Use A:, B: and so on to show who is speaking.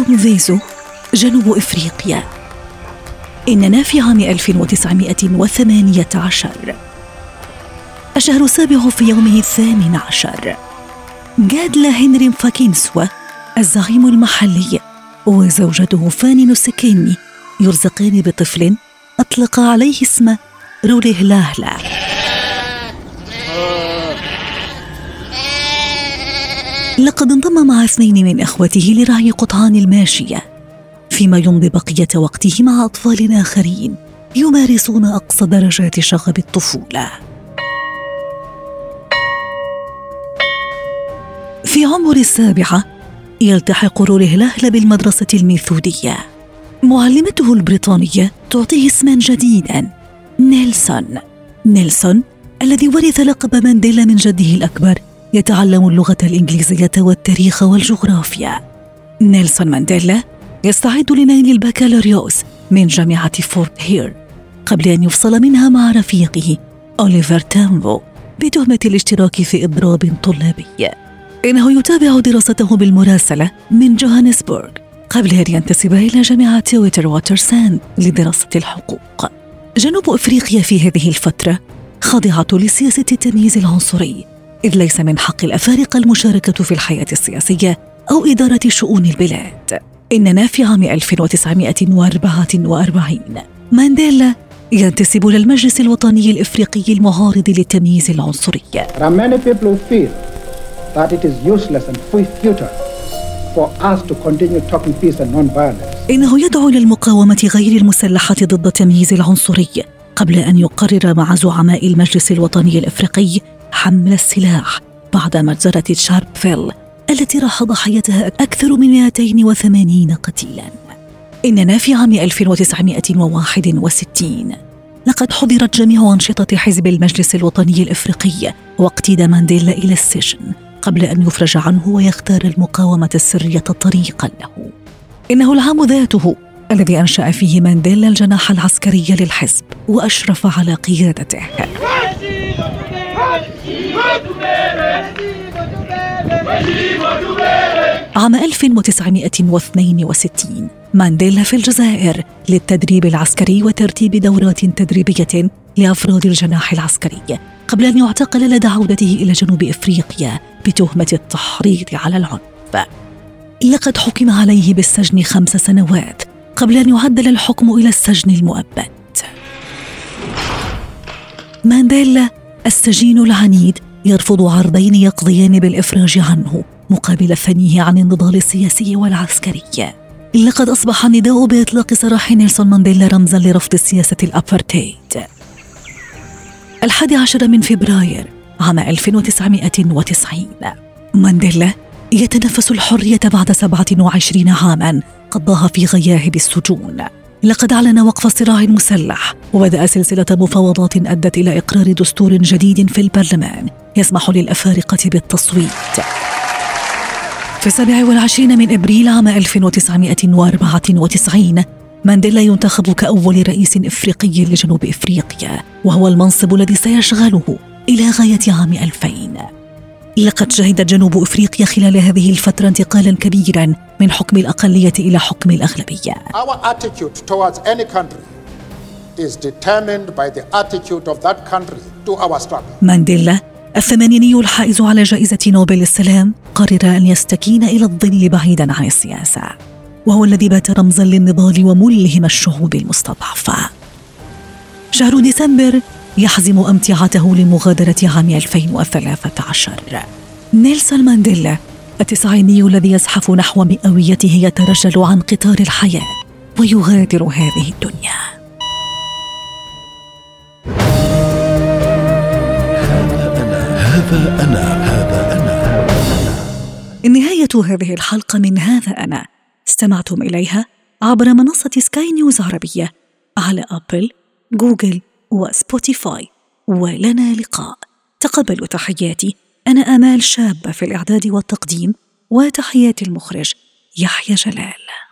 A: مفيزو جنوب إفريقيا. إننا في عام 1918 الشهر السابع في يومه الثامن عشر. جادلا هنري فاكينسوا الزعيم المحلي وزوجته فاني نوسكيني يرزقان بطفل أطلق عليه اسم رولي لقد انضم مع اثنين من اخوته لرعي قطعان الماشية فيما يمضي بقية وقته مع اطفال آخرين يمارسون أقصى درجات شغب الطفولة. في عمر السابعة يلتحق رولي هلاهلا بالمدرسة الميثودية. معلمته البريطانية تعطيه اسما جديدا نيلسون. نيلسون الذي ورث لقب مانديلا من جده الأكبر يتعلم اللغة الإنجليزية والتاريخ والجغرافيا. نيلسون مانديلا يستعد لنيل البكالوريوس من جامعة فورت هير قبل أن يفصل منها مع رفيقه أوليفر تامبو بتهمة الاشتراك في إضراب طلابي. إنه يتابع دراسته بالمراسلة من جوهانسبورغ قبل أن ينتسب إلى جامعة ويتر واترساند لدراسة الحقوق. جنوب أفريقيا في هذه الفترة خاضعة لسياسة التمييز العنصري إذ ليس من حق الأفارقة المشاركة في الحياة السياسية أو إدارة شؤون البلاد. إننا في عام 1944 مانديلا ينتسب للمجلس الوطني الإفريقي المعارض للتمييز العنصري.
B: There are many people who feel that it is useless and futile for us to continue talking peace and non-violence.
A: إنه يدعو للمقاومة غير المسلحة ضد التمييز العنصري قبل أن يقرر مع زعماء المجلس الوطني الإفريقي حمل السلاح بعد مجزرة شاربفيل التي راح ضحيتها أكثر من 280 قتيلا. إننا في عام 1961 لقد حضرت جميع أنشطة حزب المجلس الوطني الإفريقي واقتيد مانديلا إلى السجن قبل أن يفرج عنه ويختار المقاومة السرية طريقا له. إنه العام ذاته الذي أنشأ فيه مانديلا الجناح العسكري للحزب وأشرف على قيادته. عام 1962 مانديلا في الجزائر للتدريب العسكري وترتيب دورات تدريبية لأفراد الجناح العسكري قبل أن يعتقل لدى عودته إلى جنوب إفريقيا بتهمة التحريض على العنف. لقد حكم عليه بالسجن خمس سنوات قبل أن يعدل الحكم إلى السجن المؤبد. مانديلا السجين العنيد يرفض عرضين يقضيان بالإفراج عنه مقابل ثنيه عن النضال السياسي والعسكري. لقد أصبح النداء بإطلاق سراح نيلسون مانديلا رمزا لرفض سياسة الأبارتهايد الحادي عشر من فبراير عام 1990 مانديلا يتنفس الحرية بعد 27 عاما قضاها في غياهب السجون. لقد أعلن وقف صراع مسلح وبدأ سلسلة مفاوضات أدت إلى إقرار دستور جديد في البرلمان يسمح للأفارقة بالتصويت. في السابع والعشرين من إبريل عام 1994 مانديلا ينتخب كأول رئيس إفريقي لجنوب إفريقيا وهو المنصب الذي سيشغله إلى غاية عام 2000 لقد شهدت جنوب إفريقيا خلال هذه الفترة انتقالا كبيرا من حكم الأقلية إلى حكم الأغلبية.
B: Our attitude towards any country is determined by the attitude of that country to our struggle.
A: مانديلا الثمانيني الحائز على جائزة نوبل السلام قرر أن يستكين إلى الظل بعيدا عن السياسة وهو الذي بات رمزا للنضال وملهم الشعوب المستضعفة شهر ديسمبر يحزم أمتعته لمغادرة عام 2013 نيلسون مانديلا التسعيني الذي يزحف نحو مئويته يترجل عن قطار الحياة ويغادر هذه الدنيا.
C: هذا أنا هذا أنا هذا أنا.
A: نهاية هذه الحلقة من هذا أنا. استمعتم إليها عبر منصة سكاي نيوز عربية على أبل، جوجل، وسبوتيفاي. ولنا لقاء. تقبلوا تحياتي. أنا آمال شابة في الإعداد والتقديم وتحيات المخرج يحيى جلال.